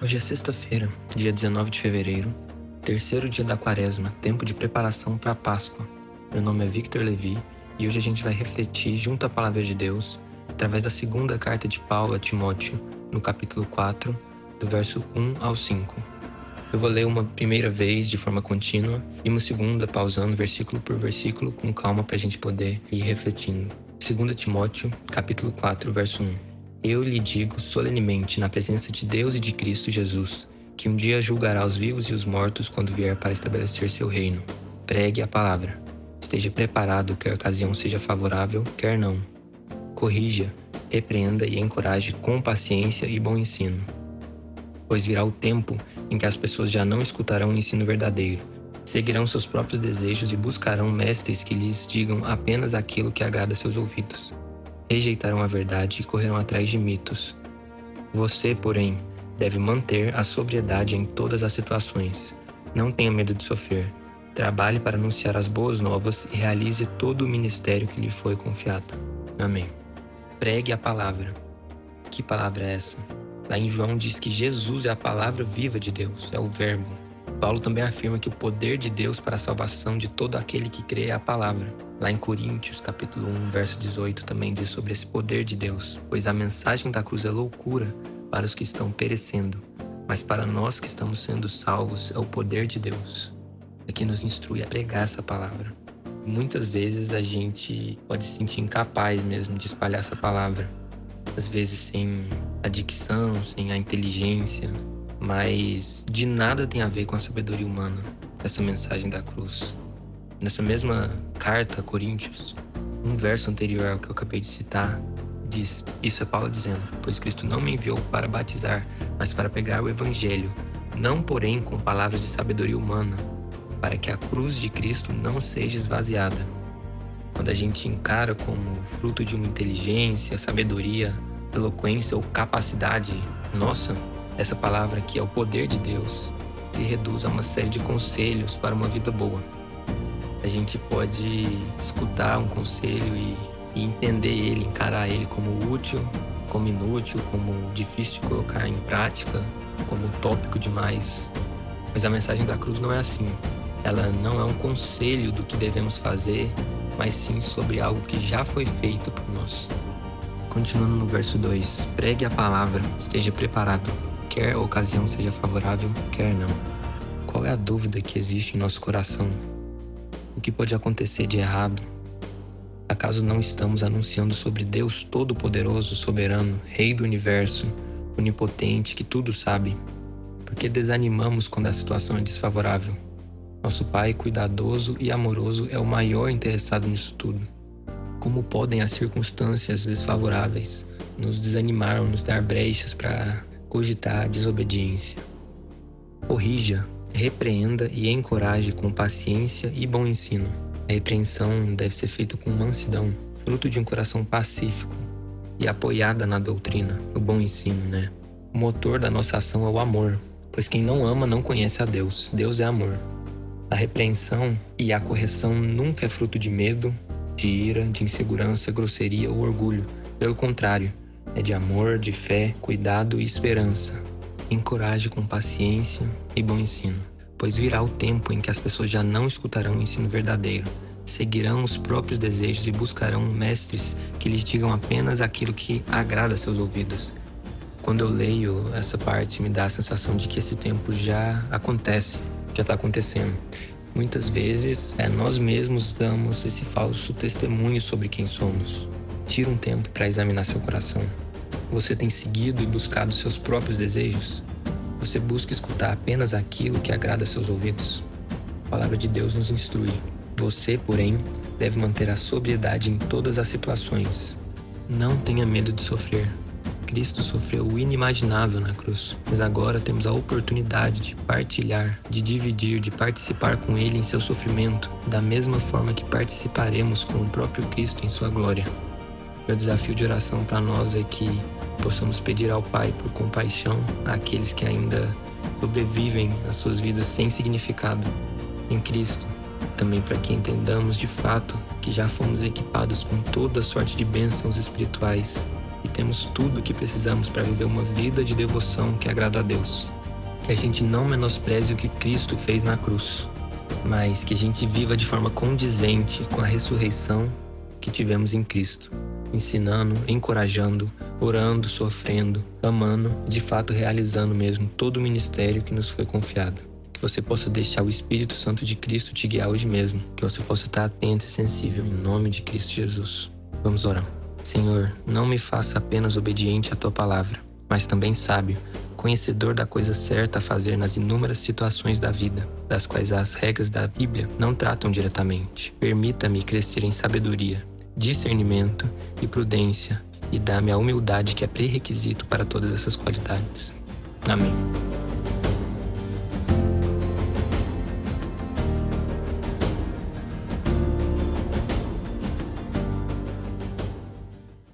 Hoje é sexta-feira, dia 19 de fevereiro, terceiro dia da quaresma, tempo de preparação para a Páscoa. Meu nome é Victor Levi e hoje a gente vai refletir junto à palavra de Deus através da segunda carta de Paulo a Timóteo, no capítulo 4, do verso 1 ao 5. Eu vou ler uma primeira vez de forma contínua e uma segunda pausando versículo por versículo com calma para a gente poder ir refletindo. 2 Timóteo, capítulo 4, verso 1. Eu lhe digo solenemente, na presença de Deus e de Cristo Jesus, que um dia julgará os vivos e os mortos quando vier para estabelecer seu reino. Pregue a palavra. Esteja preparado, quer a ocasião seja favorável, quer não. Corrija, repreenda e encoraje com paciência e bom ensino. Pois virá o tempo em que as pessoas já não escutarão o ensino verdadeiro, seguirão seus próprios desejos e buscarão mestres que lhes digam apenas aquilo que agrada seus ouvidos rejeitarão a verdade e correrão atrás de mitos. Você, porém, deve manter a sobriedade em todas as situações. Não tenha medo de sofrer. Trabalhe para anunciar as boas novas e realize todo o ministério que lhe foi confiado. Amém. Pregue a palavra. Que palavra é essa? Lá em João diz que Jesus é a palavra viva de Deus, é o Verbo. Paulo também afirma que o poder de Deus para a salvação de todo aquele que crê é a palavra. Lá em Coríntios, capítulo 1, verso 18, também diz sobre esse poder de Deus, pois a mensagem da cruz é loucura para os que estão perecendo, mas para nós que estamos sendo salvos é o poder de Deus. É que nos instrui a pregar essa palavra. Muitas vezes a gente pode se sentir incapaz mesmo de espalhar essa palavra. Às vezes sem a dicção, sem a inteligência, mas de nada tem a ver com a sabedoria humana, essa mensagem da cruz. Nessa mesma carta a Coríntios, um verso anterior ao que eu acabei de citar, diz: Isso é Paulo dizendo, pois Cristo não me enviou para batizar, mas para pegar o evangelho, não porém com palavras de sabedoria humana, para que a cruz de Cristo não seja esvaziada. Quando a gente encara como fruto de uma inteligência, sabedoria, eloquência ou capacidade nossa, essa palavra que é o poder de Deus se reduz a uma série de conselhos para uma vida boa. A gente pode escutar um conselho e, e entender ele, encarar ele como útil, como inútil, como difícil de colocar em prática, como utópico demais. Mas a mensagem da cruz não é assim. Ela não é um conselho do que devemos fazer, mas sim sobre algo que já foi feito por nós. Continuando no verso 2: Pregue a palavra, esteja preparado, quer ocasião seja favorável, quer não. Qual é a dúvida que existe em nosso coração? O que pode acontecer de errado? Acaso não estamos anunciando sobre Deus Todo-Poderoso, Soberano, Rei do Universo, Onipotente, que tudo sabe? Por que desanimamos quando a situação é desfavorável? Nosso Pai, cuidadoso e amoroso, é o maior interessado nisso tudo. Como podem as circunstâncias desfavoráveis nos desanimar ou nos dar brechas para cogitar a desobediência. Corrija, repreenda e encoraje com paciência e bom ensino. A repreensão deve ser feita com mansidão, fruto de um coração pacífico e apoiada na doutrina, no bom ensino, né? O motor da nossa ação é o amor, pois quem não ama não conhece a Deus. Deus é amor. A repreensão e a correção nunca é fruto de medo, de ira, de insegurança, grosseria ou orgulho. Pelo contrário, é de amor, de fé, cuidado e esperança. Encoraje com paciência e bom ensino, pois virá o tempo em que as pessoas já não escutarão o ensino verdadeiro, seguirão os próprios desejos e buscarão mestres que lhes digam apenas aquilo que agrada seus ouvidos. Quando eu leio essa parte, me dá a sensação de que esse tempo já acontece, já está acontecendo. Muitas vezes é, nós mesmos damos esse falso testemunho sobre quem somos. Tira um tempo para examinar seu coração. Você tem seguido e buscado seus próprios desejos? Você busca escutar apenas aquilo que agrada seus ouvidos? A palavra de Deus nos instrui. Você, porém, deve manter a sobriedade em todas as situações. Não tenha medo de sofrer. Cristo sofreu o inimaginável na cruz, mas agora temos a oportunidade de partilhar, de dividir, de participar com Ele em seu sofrimento, da mesma forma que participaremos com o próprio Cristo em sua glória. Meu desafio de oração para nós é que possamos pedir ao Pai por compaixão àqueles que ainda sobrevivem às suas vidas sem significado, sem Cristo. Também para que entendamos de fato que já fomos equipados com toda sorte de bênçãos espirituais e temos tudo o que precisamos para viver uma vida de devoção que agrada a Deus. Que a gente não menospreze o que Cristo fez na cruz, mas que a gente viva de forma condizente com a ressurreição que tivemos em Cristo, ensinando, encorajando, orando, sofrendo, amando, de fato realizando mesmo todo o ministério que nos foi confiado. Que você possa deixar o Espírito Santo de Cristo te guiar hoje mesmo, que você possa estar atento e sensível em nome de Cristo Jesus. Vamos orar. Senhor, não me faça apenas obediente à tua palavra, mas também sábio, conhecedor da coisa certa a fazer nas inúmeras situações da vida, das quais as regras da Bíblia não tratam diretamente. Permita-me crescer em sabedoria, discernimento e prudência, e dá-me a humildade que é pré-requisito para todas essas qualidades. Amém.